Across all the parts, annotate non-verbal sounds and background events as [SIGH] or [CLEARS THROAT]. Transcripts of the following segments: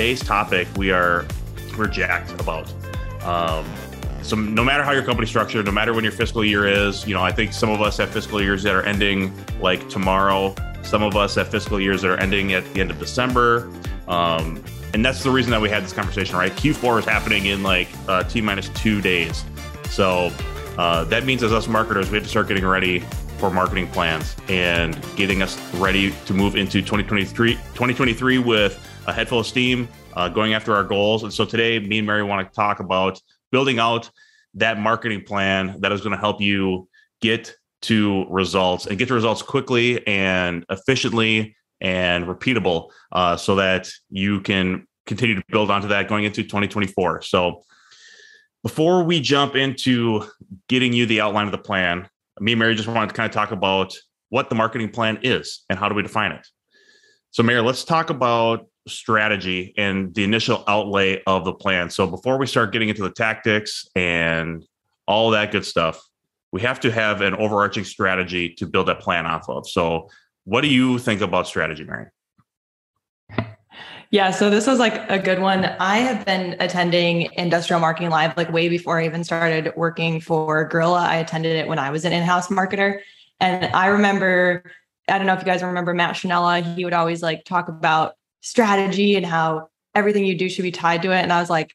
today's topic we are we're jacked about. Um, so no matter how your company structured, no matter when your fiscal year is, you know, I think some of us have fiscal years that are ending like tomorrow. Some of us have fiscal years that are ending at the end of December. Um, and that's the reason that we had this conversation, right? Q4 is happening in like uh, T minus two days. So uh, that means as us marketers, we have to start getting ready for marketing plans and getting us ready to move into 2023, 2023 with a head full of steam, uh, going after our goals. And so today, me and Mary want to talk about building out that marketing plan that is going to help you get to results and get to results quickly and efficiently and repeatable uh, so that you can continue to build onto that going into 2024. So before we jump into getting you the outline of the plan, me and Mary just wanted to kind of talk about what the marketing plan is and how do we define it. So, Mary, let's talk about strategy and the initial outlay of the plan. So, before we start getting into the tactics and all that good stuff, we have to have an overarching strategy to build that plan off of. So, what do you think about strategy, Mary? [LAUGHS] Yeah, so this was like a good one. I have been attending Industrial Marketing Live like way before I even started working for Gorilla. I attended it when I was an in-house marketer. And I remember, I don't know if you guys remember Matt Schinella, he would always like talk about strategy and how everything you do should be tied to it. And I was like,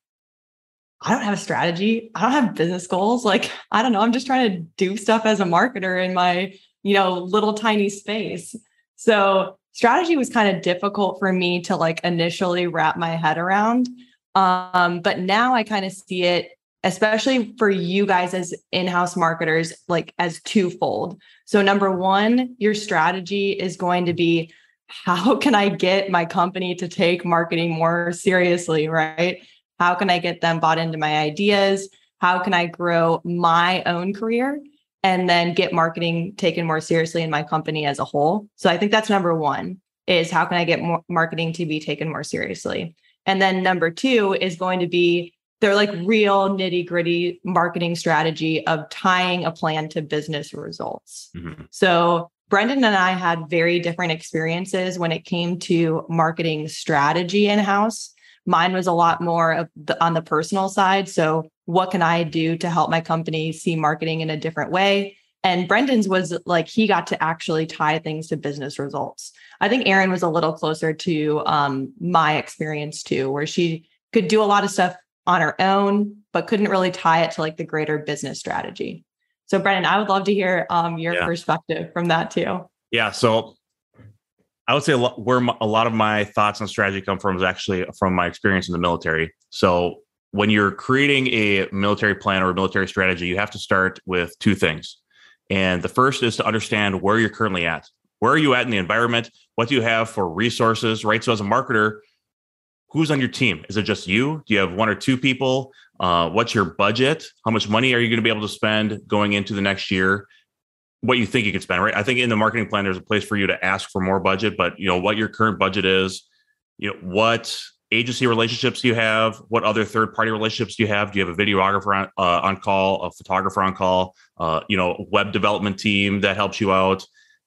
I don't have a strategy. I don't have business goals. Like, I don't know. I'm just trying to do stuff as a marketer in my, you know, little tiny space. So strategy was kind of difficult for me to like initially wrap my head around. Um, but now I kind of see it, especially for you guys as in-house marketers, like as twofold. So number one, your strategy is going to be how can I get my company to take marketing more seriously, right? How can I get them bought into my ideas? How can I grow my own career? and then get marketing taken more seriously in my company as a whole. So I think that's number one is how can I get more marketing to be taken more seriously? And then number two is going to be they're like real nitty gritty marketing strategy of tying a plan to business results. Mm-hmm. So Brendan and I had very different experiences when it came to marketing strategy in house. Mine was a lot more the, on the personal side. So what can I do to help my company see marketing in a different way? And Brendan's was like he got to actually tie things to business results. I think Erin was a little closer to um, my experience too, where she could do a lot of stuff on her own, but couldn't really tie it to like the greater business strategy. So, Brendan, I would love to hear um, your yeah. perspective from that too. Yeah. So, I would say a lot, where a lot of my thoughts on strategy come from is actually from my experience in the military. So, when you're creating a military plan or a military strategy, you have to start with two things. And the first is to understand where you're currently at. Where are you at in the environment? What do you have for resources, right? So, as a marketer, who's on your team? Is it just you? Do you have one or two people? Uh, what's your budget? How much money are you going to be able to spend going into the next year? What you think you could spend, right? I think in the marketing plan, there's a place for you to ask for more budget, but you know what your current budget is. You know what agency relationships you have? What other third party relationships do you have? Do you have a videographer on, uh, on call, a photographer on call, uh, you know, web development team that helps you out?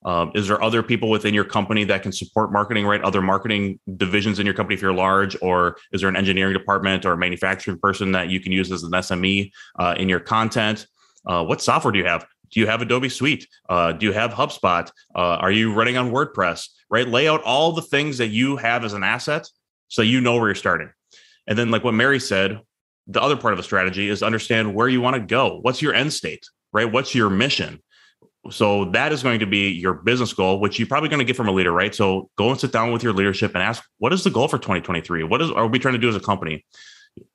Um, is there other people within your company that can support marketing, right? Other marketing divisions in your company if you're large, or is there an engineering department or a manufacturing person that you can use as an SME uh, in your content? Uh, what software do you have? Do you have Adobe Suite? Uh, do you have HubSpot? Uh, are you running on WordPress? Right? Lay out all the things that you have as an asset so you know where you're starting. And then, like what Mary said, the other part of the strategy is understand where you want to go. What's your end state, right? What's your mission? So that is going to be your business goal, which you're probably going to get from a leader, right? So go and sit down with your leadership and ask, what is the goal for 2023? What is are we trying to do as a company?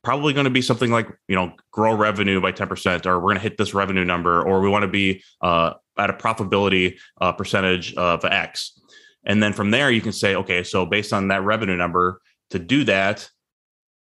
Probably going to be something like, you know, grow revenue by 10%, or we're going to hit this revenue number, or we want to be uh, at a profitability uh, percentage of X. And then from there, you can say, okay, so based on that revenue number, to do that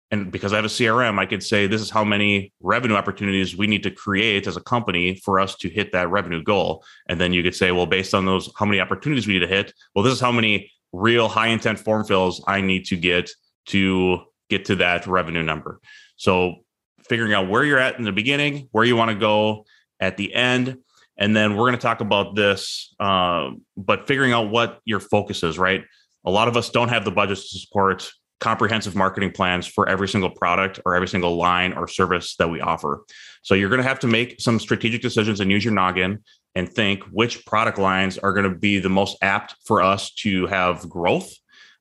and because I have a CRM, I could say this is how many revenue opportunities we need to create as a company for us to hit that revenue goal. And then you could say, well, based on those, how many opportunities we need to hit? Well, this is how many real high intent form fills I need to get to get to that revenue number. So figuring out where you're at in the beginning, where you want to go at the end. And then we're going to talk about this, uh, but figuring out what your focus is, right? A lot of us don't have the budgets to support comprehensive marketing plans for every single product or every single line or service that we offer. So you're going to have to make some strategic decisions and use your noggin and think which product lines are going to be the most apt for us to have growth.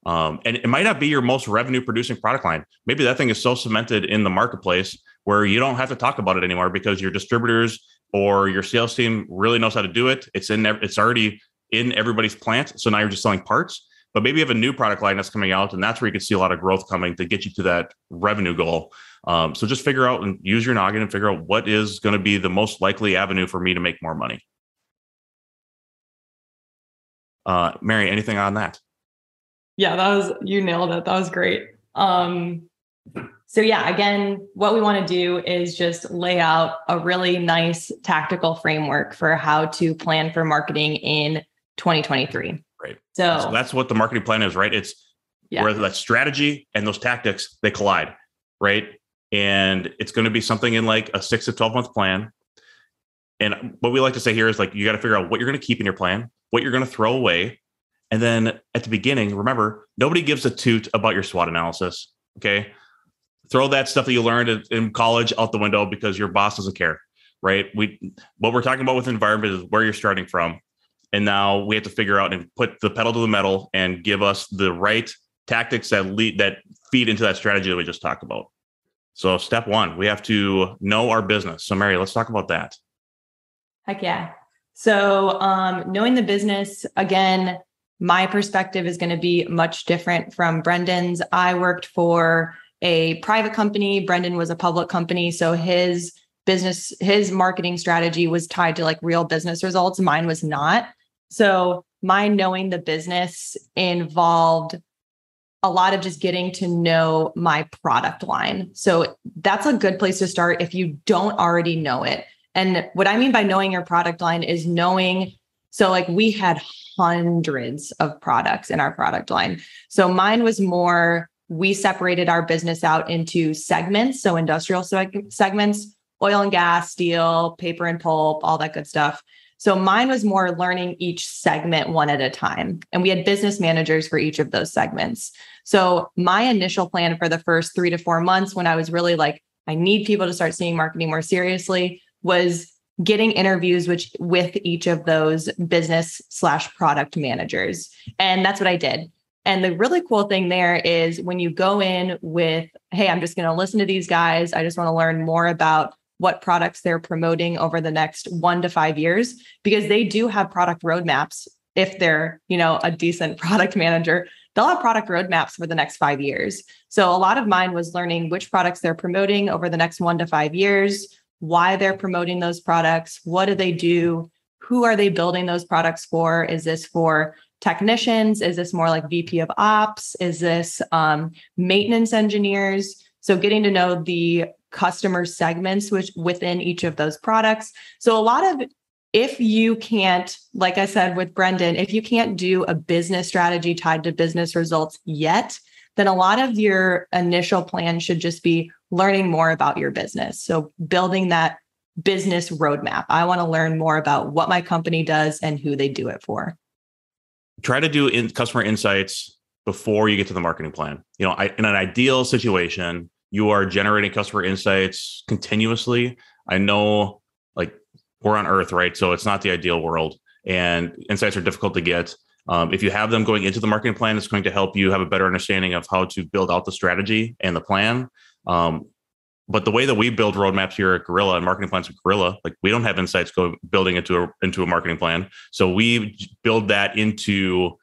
Um, and it might not be your most revenue producing product line. Maybe that thing is so cemented in the marketplace where you don't have to talk about it anymore because your distributors or your sales team really knows how to do it. It's in it's already in everybody's plant. So now you're just selling parts but maybe you have a new product line that's coming out and that's where you can see a lot of growth coming to get you to that revenue goal. Um, so just figure out and use your noggin and figure out what is going to be the most likely avenue for me to make more money. Uh, mary anything on that? Yeah that was you nailed it. That was great. Um, so yeah again what we want to do is just lay out a really nice tactical framework for how to plan for marketing in 2023 Right. So, so that's what the marketing plan is, right? It's yeah. where that strategy and those tactics they collide, right? And it's going to be something in like a six to 12 month plan. And what we like to say here is like, you got to figure out what you're going to keep in your plan, what you're going to throw away. And then at the beginning, remember, nobody gives a toot about your SWOT analysis. Okay. Throw that stuff that you learned in college out the window because your boss doesn't care. Right. We, what we're talking about with environment is where you're starting from and now we have to figure out and put the pedal to the metal and give us the right tactics that lead that feed into that strategy that we just talked about. So step one, we have to know our business. So Mary, let's talk about that. Heck yeah. So um, knowing the business again, my perspective is going to be much different from Brendan's. I worked for a private company. Brendan was a public company. So his business, his marketing strategy was tied to like real business results. Mine was not. So my knowing the business involved a lot of just getting to know my product line. So that's a good place to start if you don't already know it. And what I mean by knowing your product line is knowing so like we had hundreds of products in our product line. So mine was more we separated our business out into segments, so industrial seg- segments, oil and gas, steel, paper and pulp, all that good stuff. So mine was more learning each segment one at a time. And we had business managers for each of those segments. So my initial plan for the first three to four months, when I was really like, I need people to start seeing marketing more seriously, was getting interviews which with each of those business slash product managers. And that's what I did. And the really cool thing there is when you go in with, hey, I'm just going to listen to these guys. I just want to learn more about what products they're promoting over the next one to five years because they do have product roadmaps. If they're you know a decent [LAUGHS] product manager they'll have product roadmaps for the next five years. So a lot of mine was learning which products they're promoting over the next one to five years why they're promoting those products what do they do who are they building those products for? Is this for technicians? Is this more like vp of ops? Is this um, maintenance engineers? So getting to know the customer segments which within each of those products. So a lot of if you can't, like I said with Brendan, if you can't do a business strategy tied to business results yet, then a lot of your initial plan should just be learning more about your business. So building that business roadmap. I want to learn more about what my company does and who they do it for. Try to do in customer insights before you get to the marketing plan. You know, I, in an ideal situation, you are generating customer insights continuously. I know like we're on earth, right? So it's not the ideal world and insights are difficult to get. Um, if you have them going into the marketing plan, it's going to help you have a better understanding of how to build out the strategy and the plan. Um, but the way that we build roadmaps here at Gorilla and marketing plans at Gorilla, like we don't have insights go building into a into a marketing plan. So we build that into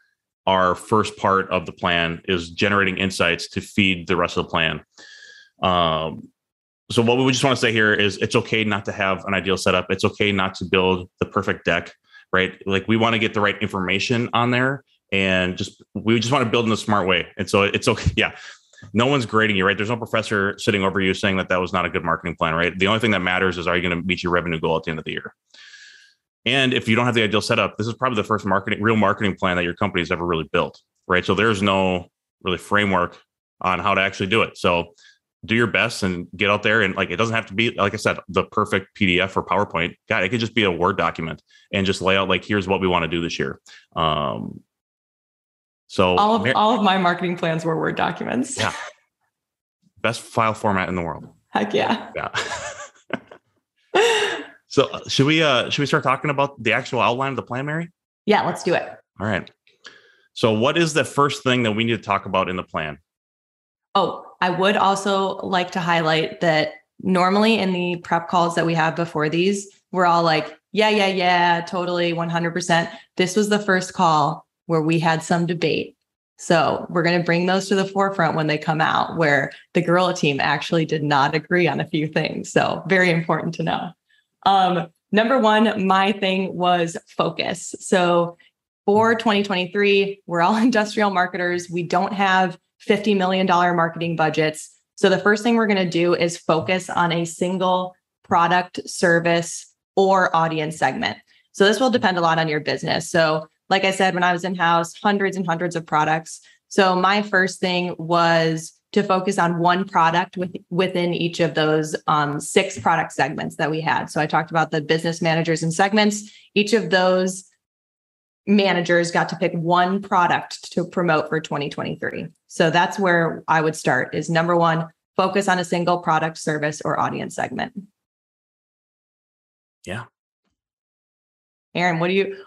our first part of the plan is generating insights to feed the rest of the plan. Um, so what we just want to say here is it's okay not to have an ideal setup. It's okay not to build the perfect deck, right? Like we want to get the right information on there and just we just want to build in a smart way. And so it's okay. [LAUGHS] Yeah. No one's grading you, right? There's no professor sitting over you saying that that was not a good marketing plan, right? The only thing that matters is are you going to meet your revenue goal at the end of the year? And if you don't have the ideal setup, this is probably the first marketing, real marketing plan that your company's ever really built, right? So there's no really framework on how to actually do it. So do your best and get out there and like it doesn't have to be like i said the perfect pdf or powerpoint god it could just be a word document and just lay out like here's what we want to do this year um So all of, all of my marketing plans were Word documents. Yeah. Best file format in the world. Heck yeah. Yeah. so uh, should we uh should we start talking about the actual outline of the plan, Mary? Yeah, let's do it. All right. So what is the first thing that we need to talk about in the plan? Oh, I would also like to highlight that normally in the prep calls that we have before these, we're all like, yeah, yeah, yeah, totally 100%. This was the first call where we had some debate. So we're going to bring those to the forefront when they come out, where the Gorilla team actually did not agree on a few things. So very important to know. Um, number one, my thing was focus. So for 2023, we're all [LAUGHS] industrial marketers. We don't have $50 million marketing budgets. So the first thing we're going to do is focus on a single product, service, or audience segment. So this will depend a lot on your business. So like I said, when I was in house, hundreds and hundreds of products. So my first thing was to focus on one product with, within each of those um, six product segments that we had. So I talked about the business managers and segments. Each of those managers got to pick one product to promote for 2023. So that's where I would start is number one, focus on a single product, service, or audience segment. Yeah. Erin, what do you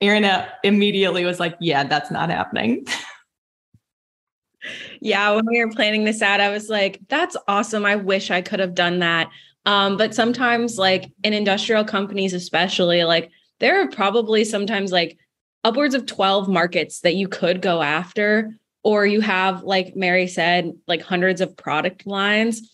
Erin uh, immediately was like, yeah, that's not happening. [LAUGHS] yeah, when we were planning this out, I was like, that's awesome. I wish I could have done that. Um, but sometimes, like in industrial companies, especially, like there are probably sometimes like upwards of 12 markets that you could go after, or you have, like Mary said, like hundreds of product lines.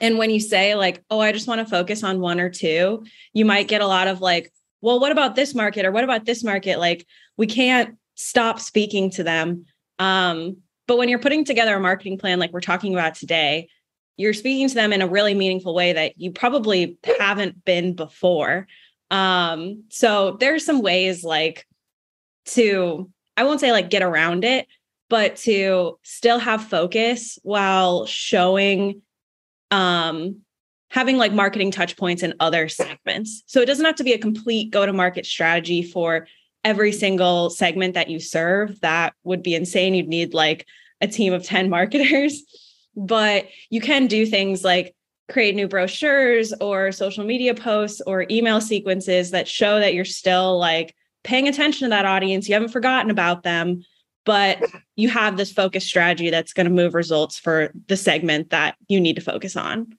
And when you say, like, oh, I just want to focus on one or two, you might get a lot of like, well, what about this market or what about this market? Like, we can't stop speaking to them. Um, but when you're putting together a marketing plan like we're talking about today, you're speaking to them in a really meaningful way that you probably haven't been before. Um, so there's some ways like to, I won't say like get around it, but to still have focus while showing um having like marketing touch points in other segments. So it doesn't have to be a complete go to market strategy for every single segment that you serve. That would be insane. You'd need like a team of 10 [LAUGHS] marketers, but you can do things like create new brochures or social media posts or email sequences that show that you're still like paying attention to that audience. You haven't forgotten about them, but you have this focus strategy that's going to move results for the segment that you need to focus on.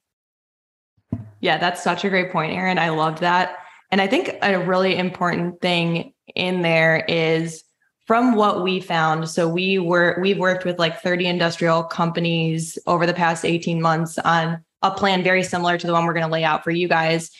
Yeah, that's such a great point, Erin. I loved that. And I think a really important thing in there is from what we found. So we were we've worked with like 30 industrial companies over the past 18 months on a plan very similar to the one we're going to lay out for you guys.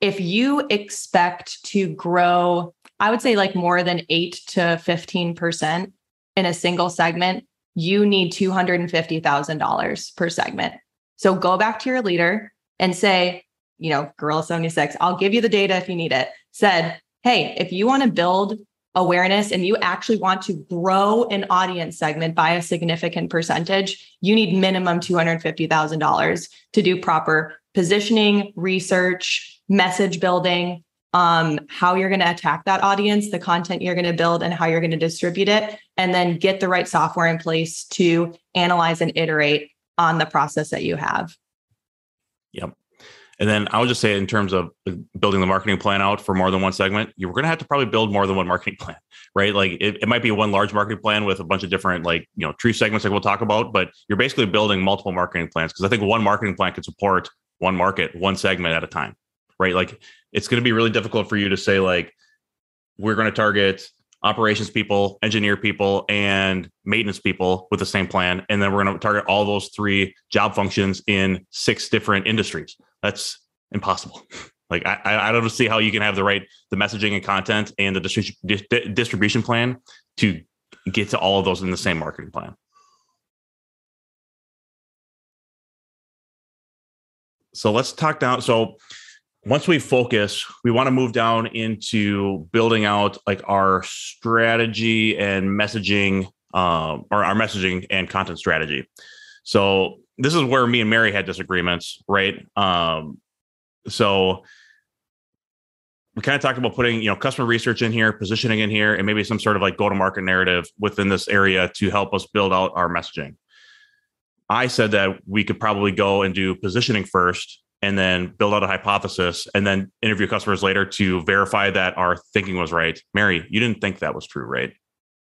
If you expect to grow, I would say like more than 8 to 15% in a single segment, you need $250,000 per segment. So go back to your leader and say, you know, Gorilla 76, I'll give you the data if you need it, said, hey, if you want to build awareness and you actually want to grow an audience segment by a significant percentage, you need minimum $250,000 to do proper positioning, research, message building, um, how you're going to attack that audience, the content you're going to build, and how you're going to distribute it, and then get the right software in place to analyze and iterate on the process that you have. Yep. And then I would just say, in terms of building the marketing plan out for more than one segment, you're going to have to probably build more than one marketing [LAUGHS] plan, right? Like it, it might be one large marketing plan with a bunch of different, like, you know, tree segments like we'll talk about, but you're basically building multiple marketing plans because I think one marketing plan can support one market, one segment at a time, right? Like it's going to be really difficult for you to say, like, we're going to target operations people, engineer people, and maintenance people with the same plan. And then we're going to target all those three job functions in six different industries. That's impossible. [LAUGHS] Like I, I don't see how you can have the right the messaging and content and the distri- distribution plan to get to all of those in the same marketing plan. So let's talk down. So once we focus, we want to move down into building out like our strategy and messaging, um, or our messaging and content strategy. So this is where me and Mary had disagreements, right? Um, so we kind of talked about putting you know customer research in here positioning in here and maybe some sort of like go to market narrative within this area to help us build out our messaging i said that we could probably go and do positioning first and then build out a hypothesis and then interview customers later to verify that our thinking was right mary you didn't think that was true right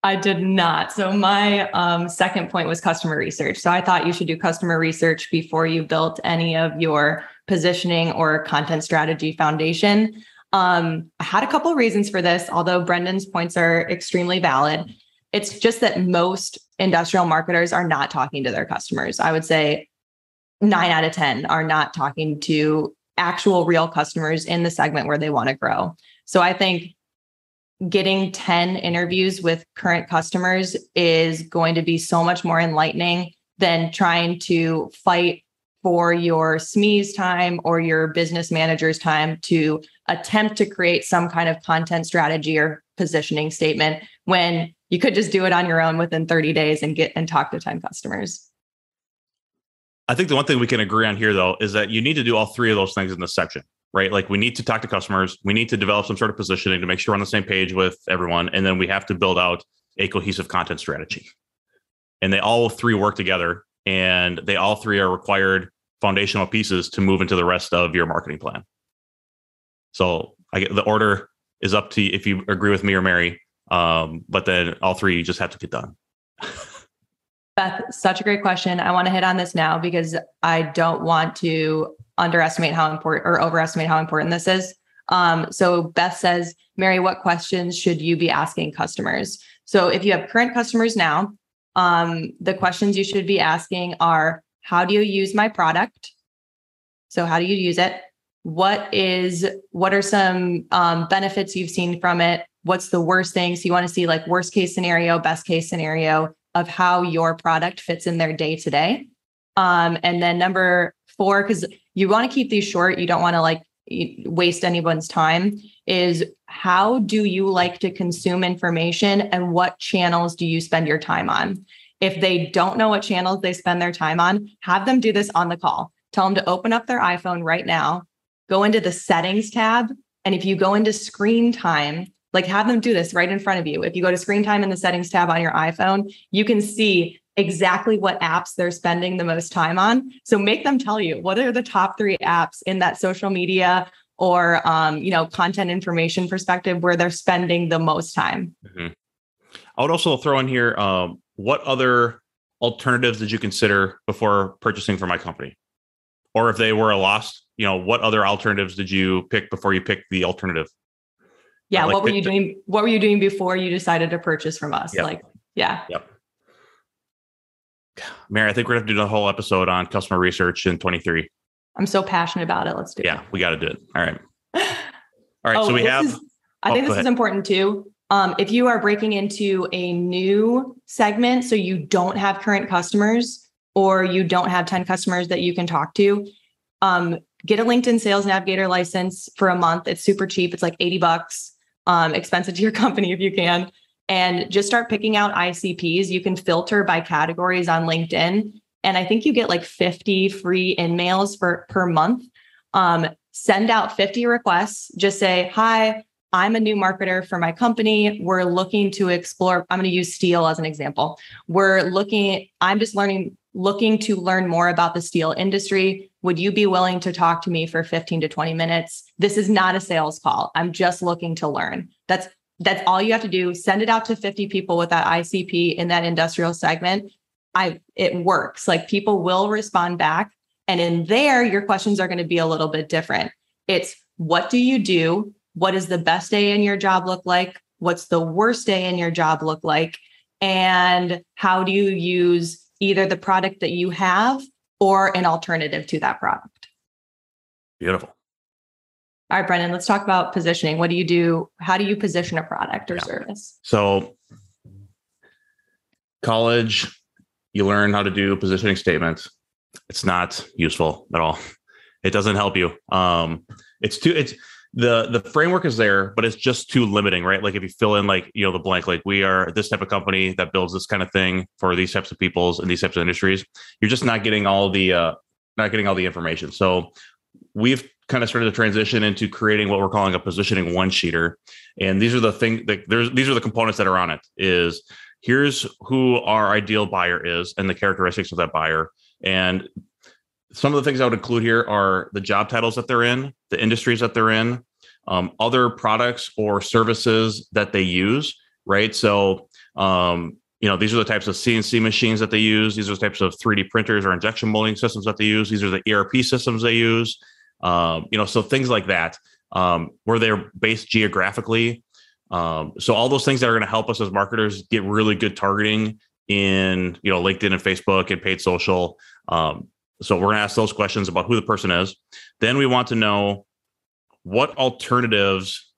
I did not. So my um, second point was customer research. So I thought you should do customer research before you built any of your positioning or content strategy foundation. Um, I had a couple of reasons for this, although Brendan's points are extremely valid. It's just that most industrial marketers are not talking to their customers. I would say nine out of 10 are not talking to actual real customers in the segment where they want to grow. So I think getting 10 interviews with current customers is going to be so much more enlightening than trying to fight for your SME's time or your business manager's time to attempt to create some kind of content strategy or positioning statement when you could just do it on your own within 30 days and get and talk to 10 customers. I think the one thing we can agree on here though is that you need to do all three of those things in this section right? Like we need to talk to customers, we need to develop some sort of positioning to make sure we're on the same page with everyone, and then we have to build out a cohesive content strategy. And they all three work together, and they all three are required foundational pieces to move into the rest of your marketing plan. So I get the order is up to if you agree with me or Mary, um, but then all three just have to get done. [LAUGHS] Beth, such a great question. I want to hit on this now because I don't want to underestimate how important or overestimate how important this is. Um, so Beth says, Mary, what questions should you be asking customers? So if you have current customers now, um, the questions you should be asking are how do you use my product? So how do you use it? What is what are some um, benefits you've seen from it? What's the worst thing? So you want to see like worst case scenario, best case scenario of how your product fits in their day to day. Um, and then number four, because you want to keep these short, you don't want to like waste anyone's time, is how do you like to consume information and what channels do you spend your time on? If they don't know what channels they spend their time on, have them do this on the call. Tell them to open up their iPhone right now, go into the settings tab. And if you go into screen time, like have them do this right in front of you. If you go to screen time in the settings tab on your iPhone, you can see exactly what apps they're spending the most time on. So make them tell you what are the top three apps in that social media or um, you know content information perspective where they're spending the most time. Mm-hmm. I would also throw in here um, what other alternatives did you consider before purchasing for my company, or if they were a loss, you know what other alternatives did you pick before you picked the alternative? Yeah, like what were you doing? What were you doing before you decided to purchase from us? Yep. Like, yeah. Yep. Mary, I think we're gonna do the whole episode on customer research in 23. I'm so passionate about it. Let's do yeah, it. Yeah, we got to do it. All right. [LAUGHS] All right. Oh, so we have. Is, I oh, think this is important too. Um, if you are breaking into a new segment, so you don't have current customers or you don't have 10 customers that you can talk to, um, get a LinkedIn Sales Navigator license for a month. It's super cheap. It's like 80 bucks, um, expensive to your [LAUGHS] company if you can and just start picking out ICPs. You can filter by categories on LinkedIn. And I think you get like 50 free in mails for per month. Um, send out 50 requests. Just say, hi, I'm a new marketer for my company. We're looking to explore. I'm going to use steel as an example. We're looking, I'm just learning, looking to learn more about the steel industry. Would you be willing to talk to me for 15 to 20 minutes? This is not a sales call. I'm just looking to learn. That's that's all you have to do. Send it out to 50 people with that ICP in that industrial segment. I it works. Like people will respond back. And in there, your questions are going to be a little bit different. It's what do you do? What does the best day in your job look like? What's the worst day in your job look like? And how do you use either the product that you have or an alternative to that product? Beautiful. All right, Brendan, let's talk about positioning. What do you do? How do you position a product or yeah. service? So, college, you learn how to do positioning statements. It's not useful at all. It doesn't help you. Um, it's too, it's, the the framework is there, but it's just too limiting, right? Like if you fill in like you know the blank, like we are this type of company that builds this kind of thing for these types of peoples and these types of industries, you're just not getting all the uh, not getting all the information. So we've kind of started to transition into creating what we're calling a positioning one sheeter. And these are the thing that there's these are the components that are on it is here's who our ideal buyer is and the characteristics of that buyer. And some of the things I would include here are the job titles that they're in, the industries that they're in, um, other products or services that they use, right? So, um, you know, these are the types of CNC machines that they use. These are the types of 3D printers or injection molding systems that they use. These are the ERP systems they use. Um, you know, so things like that, um, where they're based geographically. Um, so all those things that are going to help us as marketers get really good targeting in, you know, LinkedIn and Facebook and paid social. Um, so we're going to ask those questions about who the person is. Then we want to know what alternatives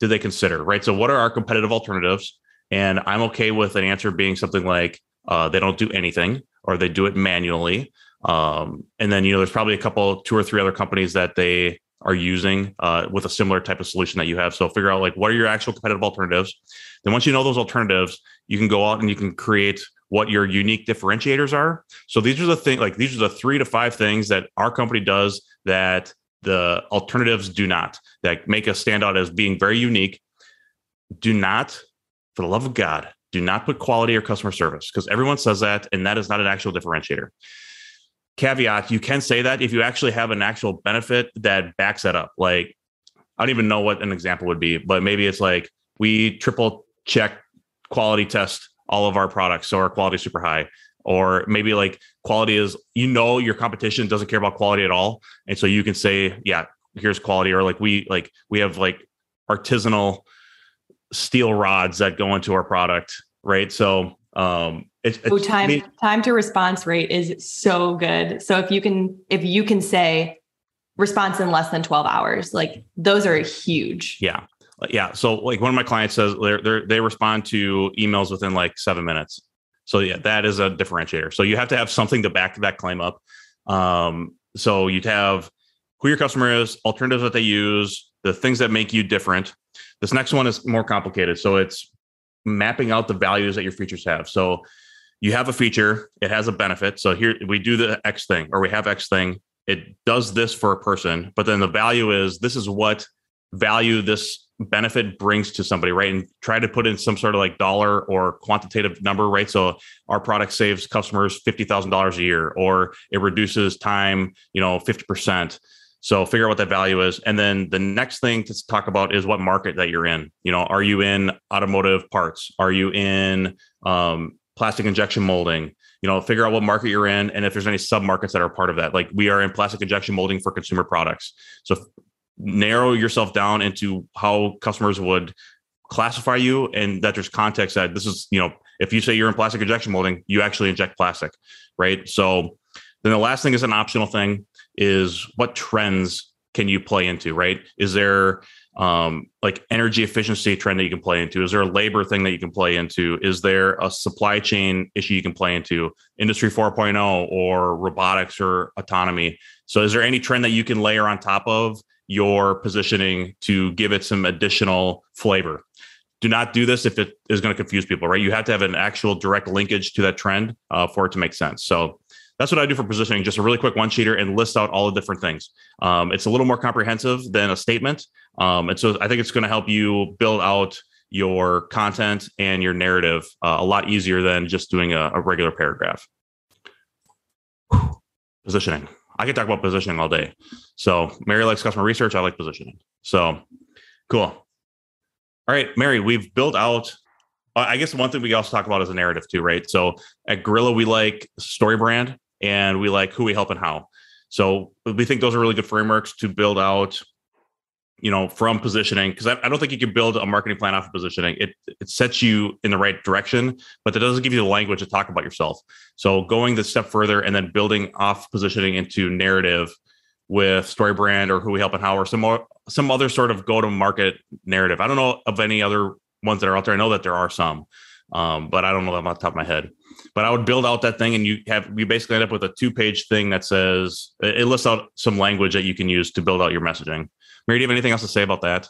do they consider, right? So what are our competitive alternatives? And I'm okay with an answer being something like uh, they don't do anything or they do it manually. Um, and then, you know, there's probably a couple, two or three other companies that they are using uh, with a similar type of solution that you have. So figure out like what are your actual competitive alternatives. Then once you know those alternatives, you can go out and you can create what your unique differentiators are. So these are the thing like these are the three to five things that our company does that the alternatives do not that make us stand out as being very unique. Do not, for the love of God, do not put quality or customer service because everyone says that and that is not an actual differentiator caveat you can say that if you actually have an actual benefit that backs that up. Like i don't even know what an example would be but maybe it's like we triple check quality test all of our products so our quality is super high. Or maybe like quality is you know your competition doesn't care about quality at all and so you can say yeah here's quality or like we like we have like artisanal steel rods that go into our product right? So um it's, it's oh, time time to response rate is so good. So if you can if you can say response in less than 12 hours, like those are huge. Yeah. Yeah. So like one of my clients says they they they respond to emails within like seven minutes. So yeah, that is a differentiator. So you have to have something to back that claim up. Um, so you'd have who your customer is, alternatives that they use, the things that make you different. This next one is more complicated. So it's mapping out the values that your features have. So you have a feature, it has a benefit. So here we do the X thing, or we have X thing. It does this for a person, but then the value is this is what value this benefit brings to somebody, right? And try to put in some sort of like dollar or quantitative number, right? So our product saves customers fifty thousand dollars a year, or it reduces time, you know, fifty percent. So figure out what that value is. And then the next thing to talk about is what market that you're in. You know, are you in automotive parts? Are you in um, plastic injection molding you know figure out what market you're in and if there's any sub markets that are part of that. Like we are in plastic injection molding for consumer products. So narrow yourself down into how customers would classify you and that there's context that this is you know if you say you're in plastic injection molding you actually inject plastic right? So then the last thing is an optional thing is what trends can you play into right? Is there um, like energy efficiency trend that you can play into? Is there a labor thing that you can play into? Is there a supply chain issue you can play into? Industry 4.0 or robotics or autonomy? So, is there any trend that you can layer on top of your positioning to give it some additional flavor? Do not do this if it is going to confuse people, right? You have to have an actual direct linkage to that trend uh, for it to make sense. So, that's what I do for positioning, just a really quick one sheeter and list out all the different things. Um, it's a little more comprehensive than a statement. Um, and so I think it's going to help you build out your content and your narrative uh, a lot easier than just doing a, a regular paragraph. [SIGHS] Positioning. I could talk about positioning all day. So Mary likes customer research. I like positioning. So cool. All right, Mary, we've built out I guess one thing we also talk about is a narrative too, right? So at Gorilla, we like story brand and we like who we help and how. So we think those are really good frameworks to build out, you know, from positioning. Because I, I, don't think you can build a marketing plan off of positioning. It it sets you in the right direction, but that doesn't give you the language to talk about yourself. So going the step further and then building off positioning into narrative with story brand or who we help and how or some more some other sort of go to market narrative. I don't know of any other ones that are out there. I know that there are some, um, but I don't know them off the top of my head but I would build out that thing and you have you basically end up with a two page thing that says it lists out some language that you can use to build out your messaging. Mary, do you have anything else to say about that?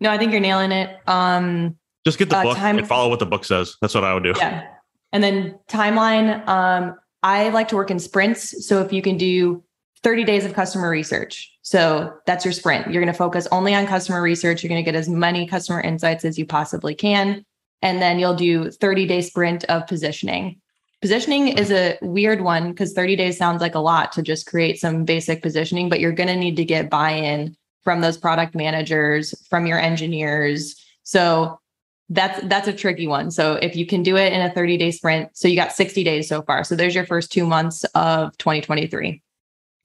No, I think you're nailing it. Um, just get the uh, book time- and follow what the book says. That's what I would do. Yeah. And then timeline. Um, I like to work in sprints. So if you can do 30 days of customer research. So that's your sprint. You're going to focus only on customer research. You're going to get as many customer insights as you possibly can. And then you'll do 30 day sprint of positioning. Positioning is a weird one because 30 days sounds like a lot to just create some basic positioning, but you're going to need to get buy in from those product managers, from your engineers. So that's that's a tricky one. So if you can do it in a 30 day sprint, so you got 60 days so far. So there's your first 2 months of 2023.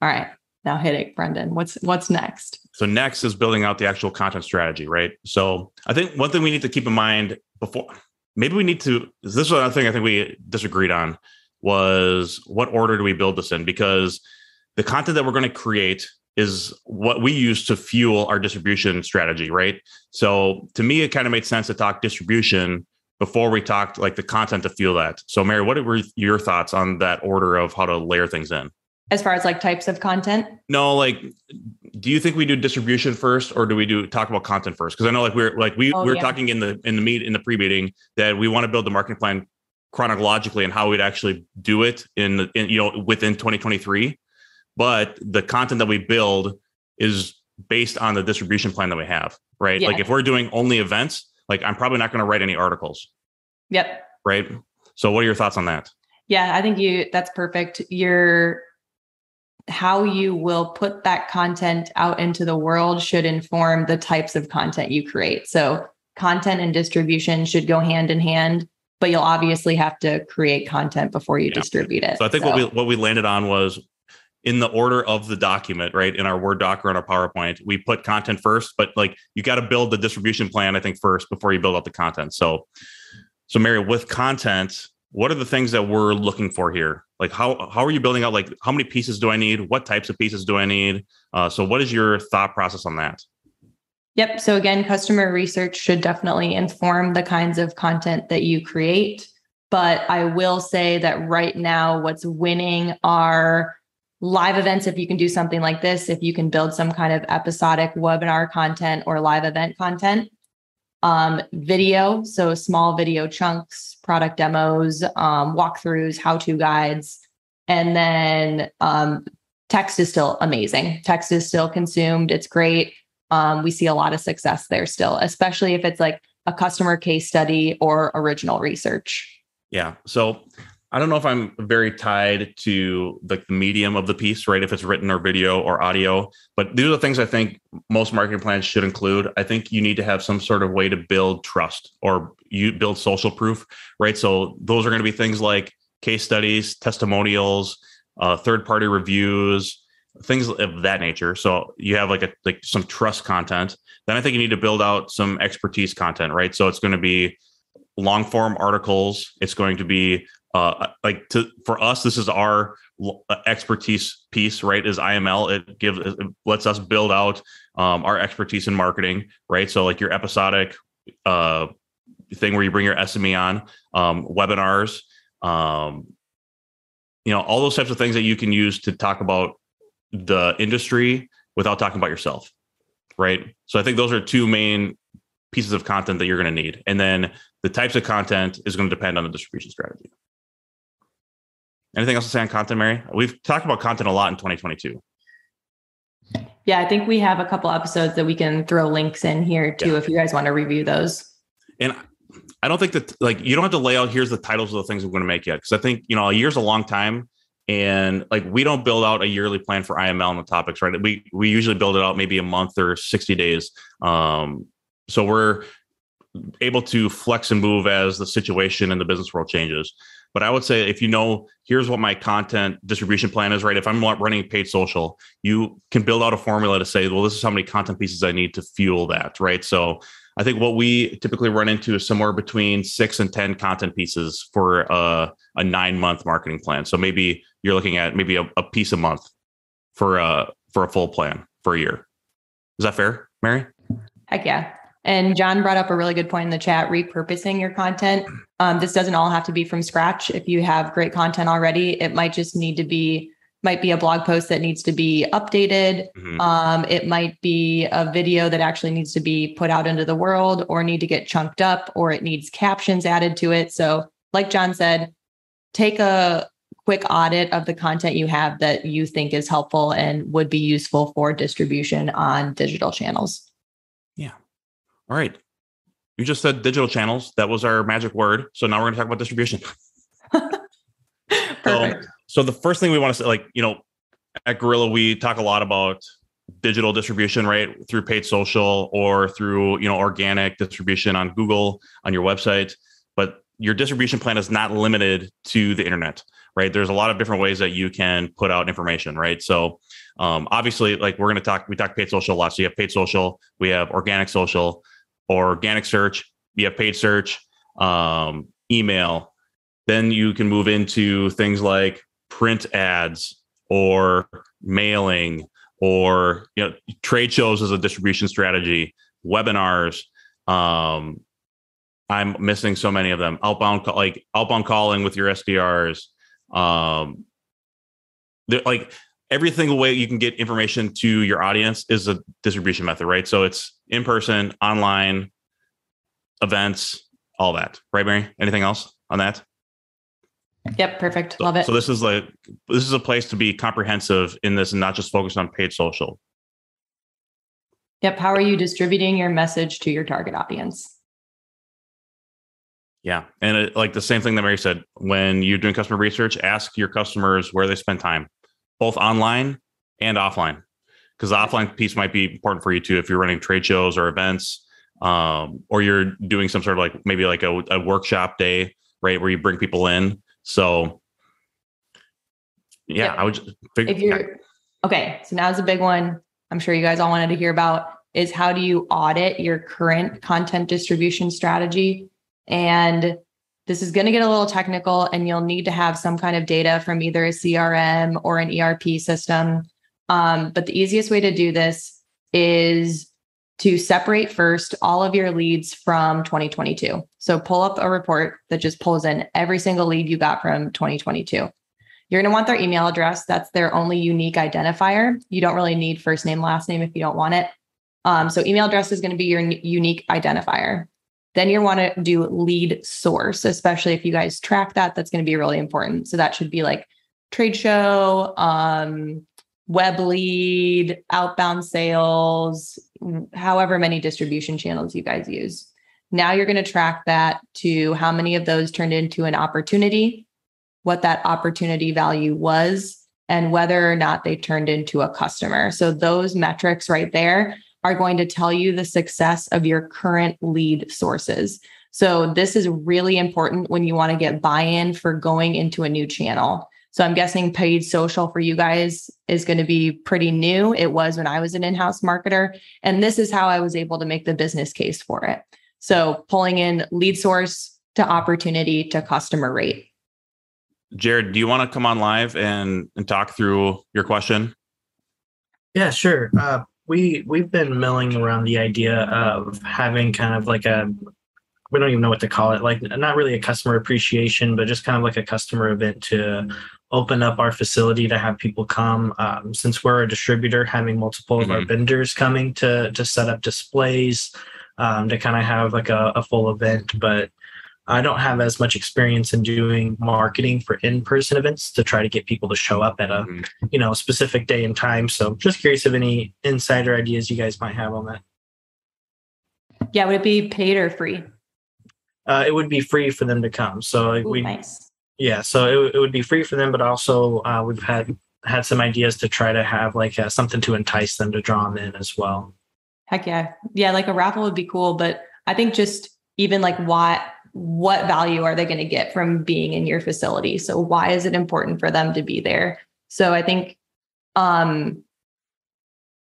All right. Now hit it, Brendan. What's what's next? So next is building out the actual content strategy, right? So I think one thing we need to keep in mind before maybe we need to this is another thing I think we disagreed on was what order do we build this in? Because the content that we're going to create is what we use to fuel our distribution strategy, right? So to me, it kind of made sense to talk distribution before we talked like the content to fuel that. So Mary, what were your thoughts on that order of how to layer things in? As far as like types of content? No, like do you think we do distribution first or do we do talk about content first? Because I know like we're like we, oh, we were yeah. talking in the in the meet in the pre-meeting that we want to build the marketing plan chronologically and how we'd actually do it in, in you know within 2023 but the content that we build is based on the distribution plan that we have, right? Yeah. Like if we're doing only events, like I'm probably not going to write any articles. Yep. Right. So what are your thoughts on that? Yeah, I think you that's perfect. Your how you will put that content out into the world should inform the types of content you create. So content and distribution should go hand in hand, but you'll obviously have to create content before you yeah. distribute it. So I think so. what we what we landed on was in the order of the document, right? In our Word doc or in our PowerPoint, we put content first, but like you got to build the distribution plan, I think, first before you build out the content. So, so Mary, with content, what are the things that we're looking for here? Like how how are you building out? Like how many pieces do I need? What types of pieces do I need? Uh, so, what is your thought process on that? Yep. So again, customer research should definitely inform the kinds of content that you create. But I will say that right now, what's winning are live events if you can do something like this if you can build some kind of episodic webinar content or live event content um, video so small video chunks product demos um, walkthroughs how to guides. And then um, text is still amazing. Text is still consumed. It's great. Um, we see a lot of success there still especially if it's like a customer case study or original research. Yeah. So I don't know if I'm very tied to like the medium of the piece, right? If it's written or video or audio, but these are the things I think most marketing plans should include. I think you need to have some sort of way to build trust or you build social proof, right? So those are going to be things like case studies, testimonials, uh, third party reviews, things of that nature. So you have like a like some trust content. Then I think you need to build out some expertise content, right? So it's going to be long form articles. It's going to be uh, like to for us, this is our uh, expertise piece, right? Is IML. It gives it lets us build out um, our expertise in marketing, right? So like your episodic uh, thing where you bring your SME on, um, webinars, um, you know, all those types of things that you can use to talk about the industry without talking about yourself, right? So I think those are two main pieces of content that you're going to need, and then the types of content is going to depend on the distribution strategy. Anything else to say on content, Mary? We've talked about content a lot in 2022. Yeah, I think we have a couple episodes that we can throw links in here too yeah. if you guys want to review those. And I don't think that like you don't have to lay out here's the titles of the things we're going to make yet because I think you know a year's a long time and like we don't build out a yearly plan for IML on the topics right we we usually build it out maybe a month or 60 days um so we're able to flex and move as the situation in the business world changes but I would say if you know, here's what my content distribution plan is, right? If I'm running paid social, you can build out a formula to say, well, this is how many content pieces I need to fuel that, right? So I think what we typically run into is somewhere between six and 10 content pieces for a, a nine month marketing plan. So maybe you're looking at maybe a, a piece a month for a, for a full plan for a year. Is that fair, Mary? Heck yeah. And John brought up a really good point in the chat repurposing your content. Um, this doesn't all have to be from scratch. If you have great content already, it might just need to be might be a blog post that needs to be updated. Mm-hmm. Um, it might be a video that actually needs to be put out into the world or need to get chunked up or it needs captions added to it. So, like John said, take a quick audit of the content you have that you think is helpful and would be useful for distribution on digital channels. Yeah. All right. You just said digital channels. That was our magic word. So now we're going to talk about distribution. [LAUGHS] Perfect. So, so the first thing we want to say, like, you know, at Gorilla, we talk a lot about digital distribution, right? Through paid social or through, you know, organic distribution on Google, on your website. But your distribution plan is not limited to the internet, right? There's a lot of different ways that you can put out information, right? So um, obviously, like we're going to talk, we talk paid social a lot. So you have paid social, we have organic social, organic search, you have paid search, um, email. Then you can move into things like print ads or mailing or you know trade shows as a distribution strategy webinars um i'm missing so many of them outbound like outbound calling with your sdrs um like every single way you can get information to your audience is a distribution method right so it's in person online events all that right mary anything else on that Yep, perfect. so, Love it. so this is like this is a place to be comprehensive in this and not just focus on paid social yep. How are you distributing your message to your target audience? Yeah. And it, like the same thing that Mary said, when you're doing customer research, ask your customers where they spend time, both online and offline, because the offline piece might be important for you too. If you're running trade shows or events, um, or you're doing some sort of like maybe like a, a workshop day, right, where you bring people in. So, yeah. I would just figure. if you're okay so now's a big one i'm sure you guys all wanted to hear about is how do you audit your current content distribution strategy and this is going to get a little technical and you'll need to have some kind of data from either a crm or an erp system um, but the easiest way to do this is to separate first all of your leads from 2022 so pull up a report that just pulls in every single lead you got from 2022 you're going to want their email address. That's their only unique identifier. You don't really need first name, last name if you don't want it. Um, so, email address is going to be your unique identifier. Then you want to do lead source, especially if you guys track that. That's going to be really important. So, that should be like trade show, um, web lead, outbound sales, however many distribution channels you guys use. Now you're going to track that to how many of those turned into an opportunity what that opportunity value was and whether or not they turned into a customer. So those metrics right there are going to tell you the success of your current lead sources. So this is really important when you want to get buy-in for going into a new channel. So I'm guessing paid social for you guys is going to be pretty new. It was when I was an in-house marketer and this is how I was able to make the business case for it. So pulling in lead source to opportunity to customer rate. Jared, do you want to come on live and, and talk through your question? Yeah, sure. Uh, we we've been milling around the idea of having kind of like a we don't even know what to call it, like not really a customer appreciation, but just kind of like a customer event to open up our facility to have people come. Um, since we're a distributor, having multiple of our Mhm. vendors coming to to set up displays um, to kind of have like a, a full event, but I don't have as much experience in doing marketing for in-person events to try to get people to show up at a Mhm. you know specific day and time. So just curious of any insider ideas you guys might have on that. Yeah, would it be paid or free? Uh, it would be free for them to come. So Ooh, we nice. yeah, so it, would- it would be free for them, but also uh, we've had had some ideas to try to have like uh, something to entice them to draw them in as well. Heck yeah. Yeah, like a raffle would be cool, but I think just even like what what value are they going to get from being in your facility? So why is it important for them to be there? So I think um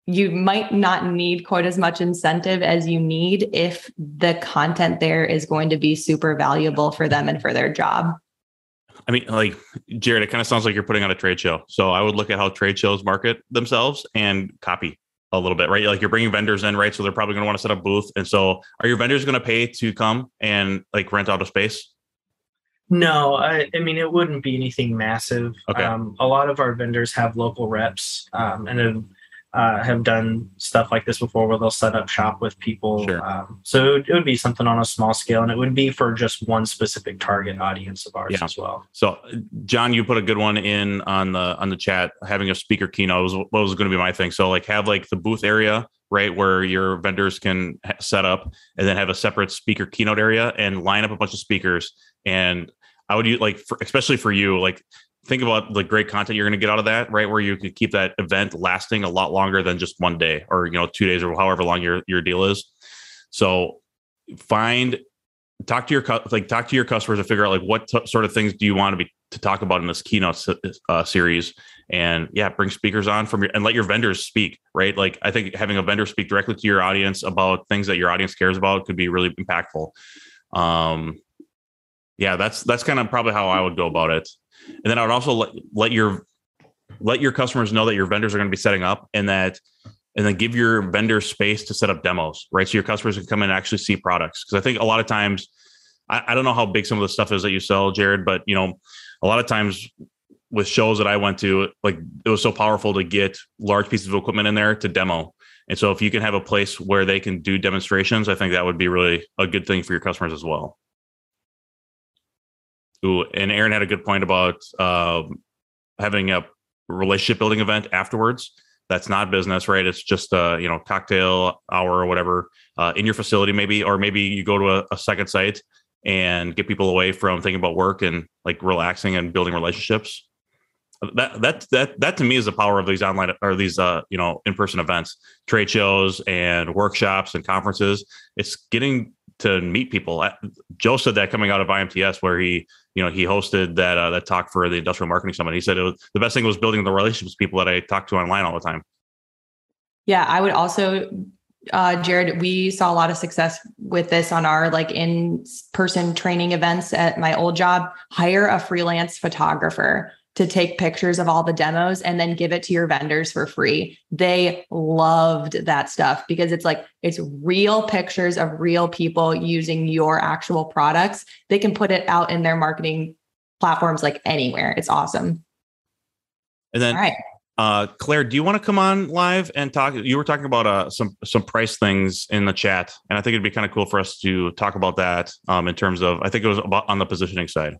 you might not need quite as much incentive as you need if the content there is going to be super valuable for them and for their job. I mean, like Jared, it kind of sounds like you're putting on a trade show. So I would look at how trade shows market themselves and copy a little bit, right? Like you're bringing vendors in, right? So they're probably going to want to set up booth. And so, are your vendors going to pay to come and like rent out a space? No, I, I mean it wouldn't be anything massive. Okay. Um, a lot of our vendors have local reps, um, and have, uh, have done stuff like this before where they'll set up shop with people. Sure. Um, so it would, it would be something on a small scale and it would be for just one specific target audience of ours Yeah. as well. So, John, you put a good one in on the on the chat. Having a speaker keynote was what was going to be my thing. So, like, have like the booth area, right, where your vendors can set up, and then have a separate speaker keynote area, and line up a bunch of speakers. And I would use like, for, especially for you, like, think about the great content you're going to get out of that, right? Where you could keep that event lasting a lot longer than just one day, or you know, two days, or however long your your deal is. So, find talk to your like talk to your customers and figure out like what t- sort of things do you want to be to talk about in this keynote uh, series and yeah bring speakers on from your and let your vendors speak right like i think having a vendor speak directly to your audience about things that your audience cares about could be really impactful um yeah that's that's kind of probably how i would go about it and then i would also let, let your let your customers know that your vendors are going to be setting up and that and then give your vendor space to set up demos, right? So your customers can come in and actually see products. Because I think a lot of times, I, I don't know how big some of the stuff is that you sell, Jared, but you know, a lot of times with shows that I went to, like it was so powerful to get large pieces of equipment in there to demo. And so if you can have a place where they can do demonstrations, I think that would be really a good thing for your customers as well. Ooh, and Erin had a good point about um, having a relationship building event afterwards that's not business, right? It's just a you know cocktail hour or whatever uh, in your facility, maybe, or maybe you go to a, a second site and get people away from thinking about work and like relaxing and building relationships. That that that that to me is the power of these online or these uh you know in person events, trade shows and workshops and conferences. It's getting to meet people. Joe said that coming out of IMTS, where he you know he hosted that uh, that talk for the industrial marketing summit. He said it was the best thing was building the relationships with people that I talk to online all the time. Yeah, I would also, uh, Jared, we saw a lot of success with this on our like in person training events at my old job. Hire a freelance photographer to take pictures of all the demos and then give it to your vendors for free. They loved that stuff because it's like it's real pictures of real people using your actual products. They can put it out in their marketing platforms like anywhere. It's awesome. And then All right. Uh, Claire, do you want to come on live and talk? You were talking about uh, some some price things in the chat, and I think it'd be kind of cool for us to talk about that um, in terms of. I think it was about on the positioning side.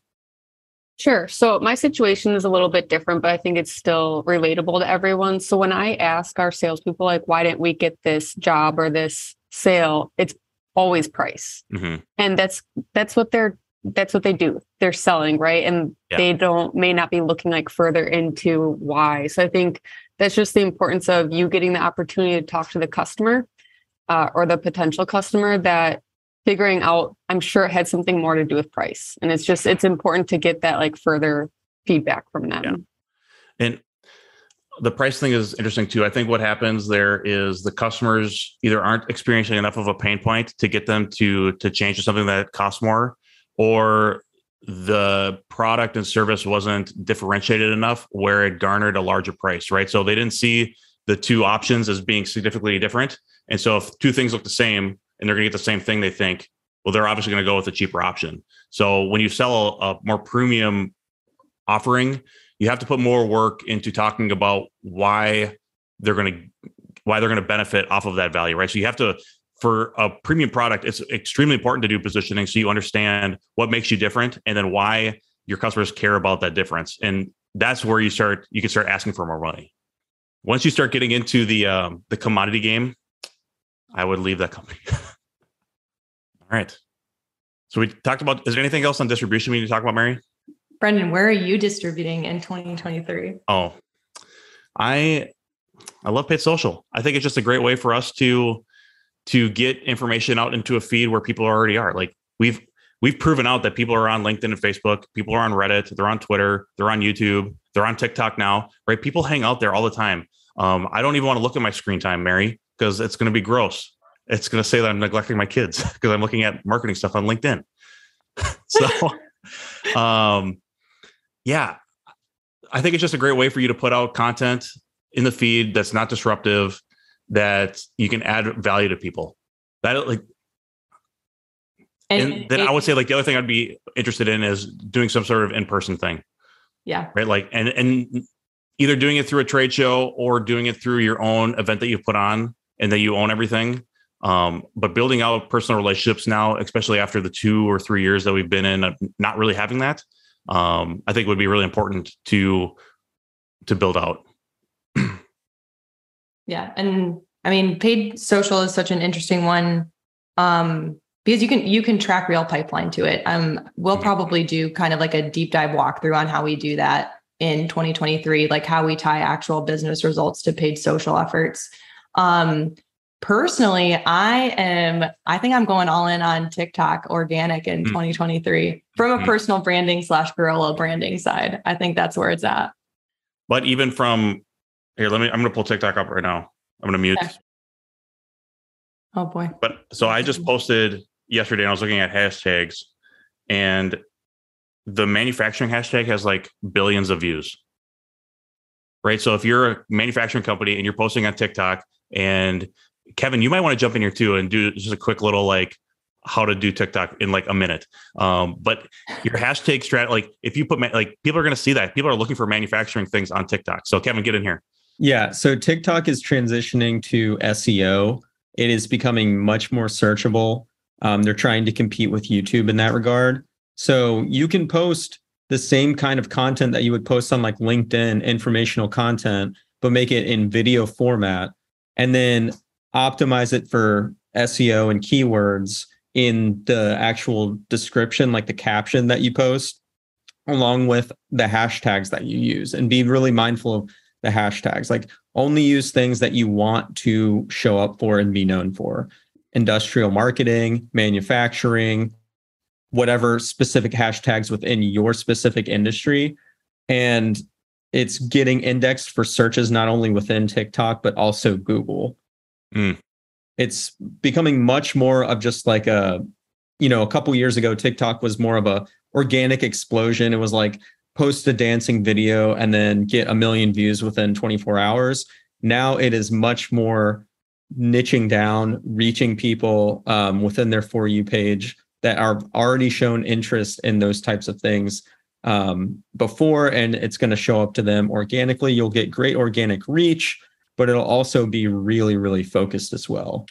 Sure. So my situation is a little bit different, but I think it's still relatable to everyone. So when I ask our salespeople, like, why didn't we get this job or this sale? It's always price. hmm And that's that's what they're that's what they do. They're selling, right? And Yeah. they don't may not be looking like further into why. So I think that's just the importance of you getting the opportunity to talk to the customer uh, or the potential customer that figuring out i'm sure it had something more to do with price and it's just it's important to get that like further feedback from them Yeah. And the price thing is interesting too. I think what happens there is the customers either aren't experiencing enough of a pain point to get them to to change to something that costs more, or the product and service wasn't differentiated enough where it garnered a larger price, right? So they didn't see the two options as being significantly different. And so if two things look the same and they're going to get the same thing, they think, well, they're obviously going to go with the cheaper option. So when you sell a, a more premium offering, you have to put more work into talking about why they're going to why they're going to benefit off of that value, right? So you have to for a premium product, it's extremely important to do positioning so you understand what makes you different and then why your customers care about that difference. And that's where you start you can start asking for more money. Once you start getting into the um, the commodity game, I would leave that company. [LAUGHS] All right. So we talked about. Is there anything else on distribution we need to talk about, Mary? Brendan, where are you distributing in 2023? Oh, I I love paid social. I think it's just a great way for us to to get information out into a feed where people already are. Like we've we've proven out that people are on LinkedIn and Facebook, people are on Reddit, they're on Twitter, they're on YouTube, they're on TikTok now, right? People hang out there all the time. Um, I don't even want to look at my screen time, Mary, because it's going to be gross. It's going to say that I'm neglecting my kids [LAUGHS] because I'm looking at marketing stuff on LinkedIn. [LAUGHS] so, [LAUGHS] um, yeah, I think it's just a great way for you to put out content in the feed that's not disruptive, that you can add value to people. That like, and, then it- I would say like the other thing I'd be interested in is doing some sort of in person thing, yeah, right? Like, and and either doing it through a trade show or doing it through your own event that you've put on and that you own everything. Um, but building out personal relationships now, especially after the two or three years that we've been in, not really having that, um, I think would be really important to to build out. [CLEARS THROAT] yeah, and I mean, paid social is such an interesting one um, because you can you can track real pipeline to it. Um, we'll mm-hmm. probably do kind of like a deep dive walkthrough on how we do that in 2023, like how we tie actual business results to paid social efforts. Um, personally, I am, I think I'm going all in on TikTok organic in mm. 2023 from a mm. personal branding slash Gorilla branding side. I think that's where it's at. But even from here, let me, I'm going to pull TikTok up right now. I'm going to mute. Okay. Oh boy. But so I just posted yesterday and I was looking at hashtags and the manufacturing hashtag has like billions of views. Right. So if you're a manufacturing company and you're posting on TikTok and Kevin, you might want to jump in here too and do just a quick little like how to do TikTok in like a minute. Um, but your hashtag strat, like if you put like people are going to see that people are looking for manufacturing things on TikTok. So Kevin, get in here. Yeah. So TikTok is transitioning to SEO. It is becoming much more searchable. Um, they're trying to compete with YouTube in that regard. So you can post the same kind of content that you would post on like LinkedIn, informational content, but make it in video format and then optimize it for SEO and keywords in the actual description, like the caption that you post, along with the hashtags that you use, and be really mindful of the hashtags. Like only use things that you want to show up for and be known for. Industrial marketing, manufacturing, whatever specific hashtags within your specific industry. And it's getting indexed for searches not only within TikTok, but also Google. Mm. It's becoming much more of just like a, you know, a couple years ago, TikTok was more of a organic explosion. It was like post a dancing video and then get a million views within 24 hours. Now it is much more niching down, reaching people um, within their For You page that are already shown interest in those types of things um, before, and it's going to show up to them organically. You'll get great organic reach, but it'll also be really, really focused as well.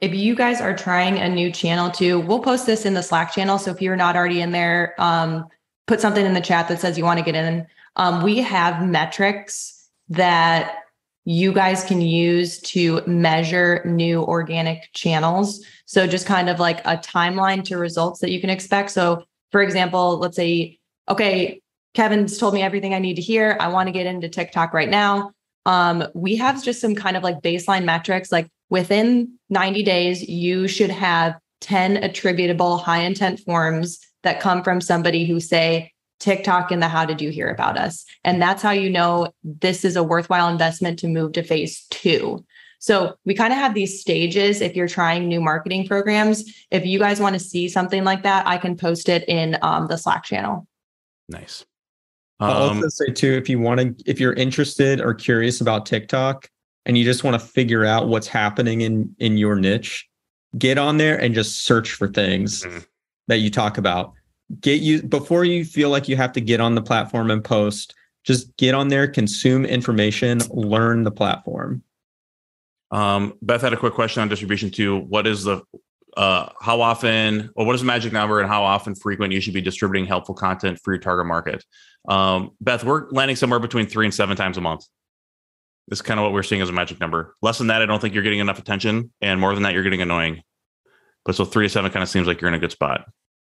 If you guys are trying a new channel too, we'll post this in the Slack channel. So if you're not already in there, um, put something in the chat that says you want to get in. Um, we have metrics that you guys can use to measure new organic channels. So just kind of like a timeline to results that you can expect. So for example, let's say, okay, Kevin's told me everything I need to hear. I want to get into TikTok right now. Um, we have just some kind of like baseline metrics. Like within 90 days, you should have 10 attributable high intent forms that come from somebody who say, TikTok and the how did you hear about us? And that's how you know this is a worthwhile investment to move to phase two. So we kind of have these stages if you're trying new marketing programs. If you guys want to see something like that, I can post it in um, the Slack channel. Nice. Um, I'll also say too, if you want to, if you're interested or curious about TikTok and you just want to figure out what's happening in in your niche, get on there and just search for things mm-hmm. that you talk about. Get you before you feel like you have to get on the platform and post. Just get on there, consume information, learn the platform. Um, Beth had a quick question on distribution too. What is the uh, how often or what is the magic number and how often frequent you should be distributing helpful content for your target market? Um, Beth, we're landing somewhere between three and seven times a month. This is kind of what we're seeing as a magic number. Less than that, I don't think you're getting enough attention, and more than that, you're getting annoying. But so three to seven kind of seems like you're in a good spot.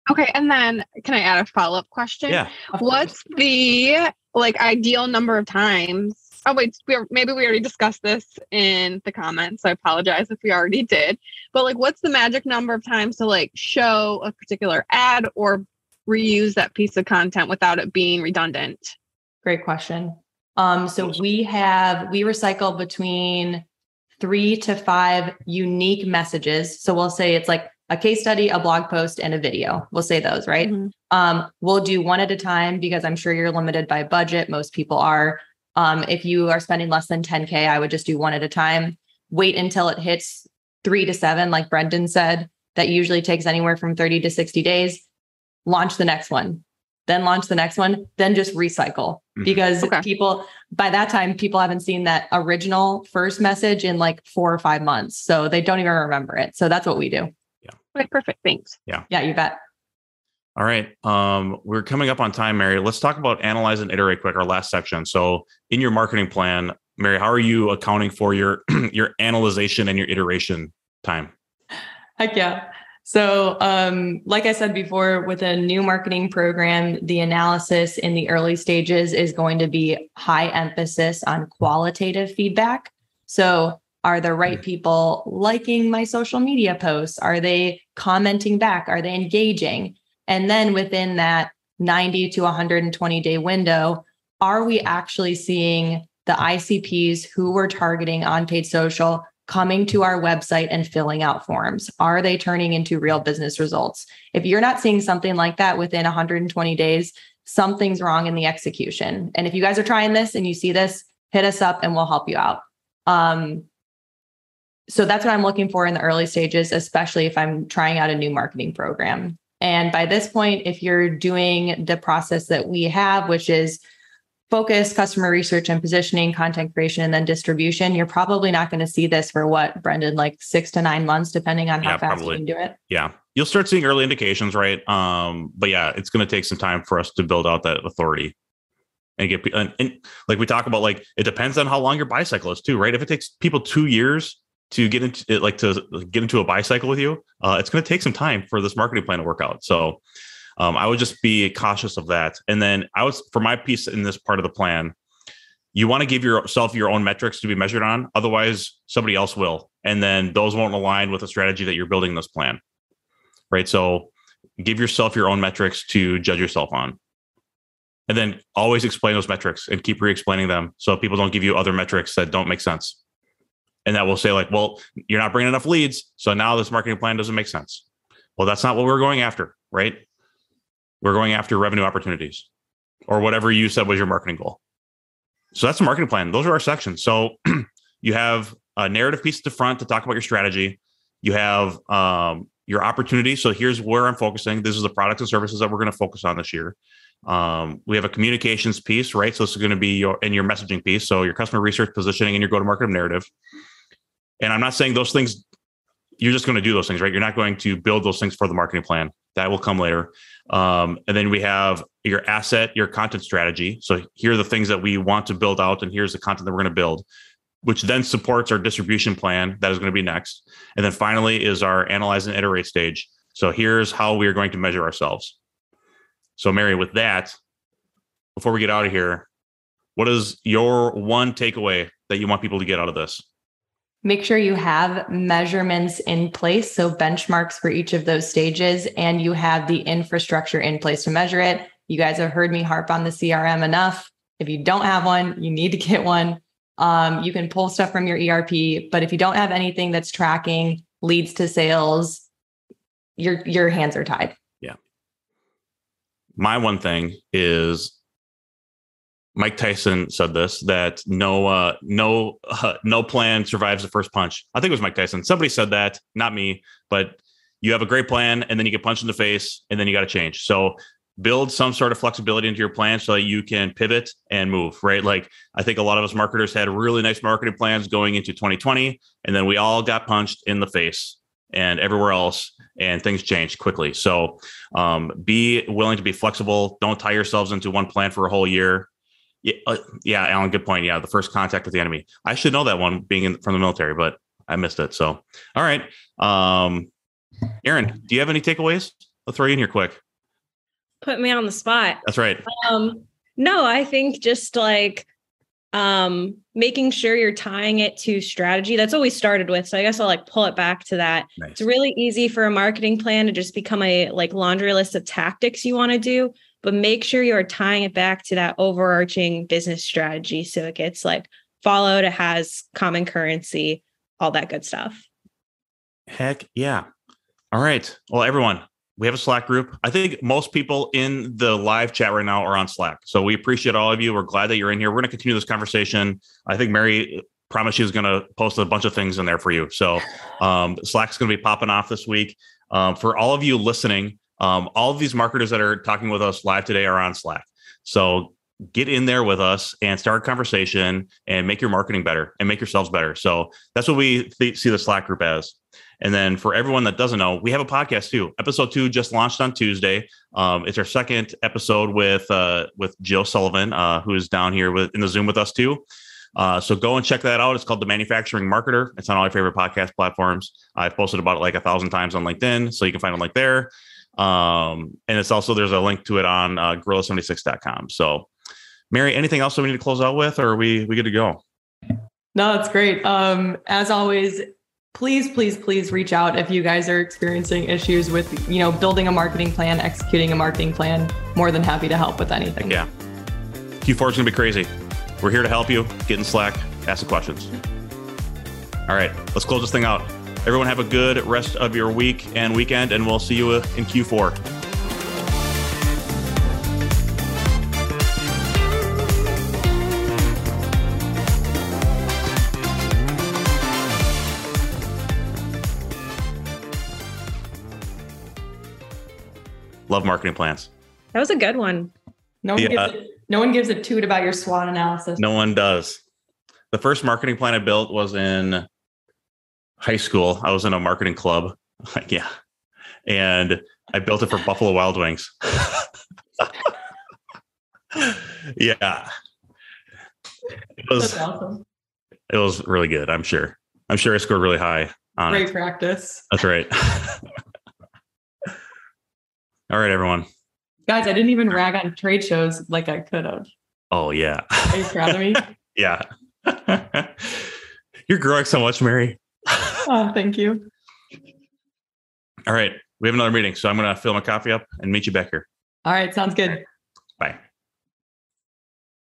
Okay, and then can I add a follow up question? Yeah. What's the like ideal number of times oh wait we are, maybe we already discussed this in the comments so i apologize if we already did. But like what's the magic number of times to like show a particular ad or reuse that piece of content without it being redundant? Great question. Um, so we have we recycle between three to five unique messages. So we'll say it's like a case study a blog post and a video. We'll say those right? Mm-hmm. um, we'll do one at a time because i'm sure you're limited by budget. Most people are um, if you are spending less than 10K, I would just do one at a time. Wait until it hits three to seven, like Brendan said. That usually takes anywhere from 30 to 60 days. Launch the next one, then launch the next one, then just recycle mm-hmm. because okay. people, by that time, people haven't seen that original first message in like four or five months. So they don't even remember it. So that's what we do. Okay, perfect. Thanks. Yeah. Yeah, you bet. All right. Um, we're coming up on time, Mary. Let's talk about analyze and iterate quick, our last section. So in your marketing plan, Mary, how are you accounting for your [CLEARS THROAT] your analyzation and your iteration time? Heck yeah. So, um, like I said before, with a new marketing program, the analysis in the early stages is going to be high emphasis on qualitative feedback. So, are the right people liking my social media posts? Are they commenting back? Are they engaging? And then within that 90 to 120 day window, are we actually seeing the ICPs who we're targeting on paid social coming to our website and filling out forms? Are they turning into real business results? If you're not seeing something like that within 120 days, something's wrong in the execution. And if you guys are trying this and you see this, hit us up and we'll help you out. Um, so that's what I'm looking for in the early stages, especially if I'm trying out a new marketing program. And by this point, if you're doing the process that we have, which is focus, customer research and positioning, content creation, and then distribution, you're probably not going to see this for what, Brendan, like six to nine months, depending on how Yeah, fast probably. you can do it. Yeah. You'll start seeing early indications, right? Um, but yeah, it's going to take some time for us to build out that authority and get, and, and like we talk about, like it depends on how long your buy cycle is too, right? If it takes people two years to get into like to get into a buy cycle with you, uh, it's going to take some time for this marketing plan to work out. So um, I would just be cautious of that. And then I was, for my piece in this part of the plan, you want to give yourself your own metrics to be measured on. Otherwise, somebody else will. And then those won't align with the strategy that you're building this plan. Right. So give yourself your own metrics to judge yourself on. And then always explain those metrics and keep re explaining them so people don't give you other metrics that don't make sense. And that will say, like, well, you're not bringing enough leads. So now this marketing plan doesn't make sense. Well, that's not what we're going after. Right. We're going after revenue opportunities or whatever you said was your marketing goal. So that's the marketing plan. Those are our sections. So [CLEARS THROAT] you have a narrative piece at the front to talk about your strategy. You have um, your opportunity. So here's where I'm focusing. This is the products and services that we're going to focus on this year. Um, we have a communications piece, right? So this is going to be your in your messaging piece. So your customer research, positioning, and your go-to-market narrative. And I'm not saying those things. You're just going to do those things, right? You're not going to build those things for the marketing plan. That will come later. Um, and then we have your asset, your content strategy. So here are the things that we want to build out, and here's the content that we're going to build, which then supports our distribution plan that is going to be next. And then finally is our analyze and iterate stage. So here's how we are going to measure ourselves. So, Mary, with that, before we get out of here, what is your one takeaway that you want people to get out of this? Make sure you have measurements in place. So, benchmarks for each of those stages, and you have the infrastructure in place to measure it. You guys have heard me harp on the CRM enough. If you don't have one, you need to get one. Um, you can pull stuff from your ERP, but if you don't have anything that's tracking leads to sales, your your hands are tied. Yeah. My one thing is Mike Tyson said this that no uh no uh, no plan survives the first punch. I think it was Mike Tyson. Somebody said that, not me, but you have a great plan and then you get punched in the face and then you got to change. So build some sort of flexibility into your plan so that you can pivot and move, right? Like I think a lot of us marketers had really nice marketing plans going into 2020 and then we all got punched in the face and everywhere else and things changed quickly. So um, be willing to be flexible. Don't tie yourselves into one plan for a whole year. Yeah, uh, yeah, Alan, good point. Yeah, the first contact with the enemy. I should know that one being in, from the military, but I missed it. So, all right. Um, Erin, do you have any takeaways? I'll throw you in here quick. Put me on the spot. That's right. Um, no, I think just like um making sure you're tying it to strategy. That's what we started with. So I guess I'll like pull it back to that. Nice. It's really easy for a marketing plan to just become a like laundry list of tactics you want to do, but make sure you're tying it back to that overarching business strategy so it gets like followed, it has common currency, all that good stuff. Heck yeah. All right. Well, everyone, we have a Slack group. I think most people in the live chat right now are on Slack. So we appreciate all of you. We're glad that you're in here. We're going to continue this conversation. I think Mary promised she was going to post a bunch of things in there for you. So um, Slack's going to be popping off this week. Um, for all of you listening, um, all of these marketers that are talking with us live today are on Slack. So get in there with us and start a conversation and make your marketing better and make yourselves better. So that's what we th- see the Slack group as. And then for everyone that doesn't know, we have a podcast too. Episode two just launched on Tuesday. Um, it's our second episode with uh, with Jill Sullivan, uh, who is down here with in the Zoom with us too. Uh, so go and check that out. It's called The Manufacturing Marketer. It's on all your favorite podcast platforms. I've posted about it like a thousand times on LinkedIn, so you can find a like there. Um, and it's also there's a link to it on uh, gorilla76.com. So, Mary, anything else that we need to close out with, or are we we good to go? No, that's great. Um, as always, please, please, please reach out if you guys are experiencing issues with, you know, building a marketing plan, executing a marketing plan. More than happy to help with anything. Yeah. Q4 is gonna be crazy. We're here to help you. Get in Slack, ask the questions. All right, let's close this thing out. Everyone have a good rest of your week and weekend, and we'll see you in Q4. Love marketing plans. That was a good one. No one, Yeah. gives a, no one gives a toot about your SWOT analysis. No one does. The first marketing plan I built was in high school. I was in a marketing club. [LAUGHS] Like, yeah. And I built it for Buffalo Wild Wings. [LAUGHS] yeah. It was That's awesome. it was really good, I'm sure. I'm sure I scored really high on Great it. practice. That's right. [LAUGHS] All right, everyone. Guys, I didn't even rag on trade shows like I could have. Oh yeah. Are you proud of me? yeah. You're growing so much, Mary. Oh, thank you. All right. We have another meeting. So I'm going to fill my coffee up and meet you back here. All right, sounds good. Bye.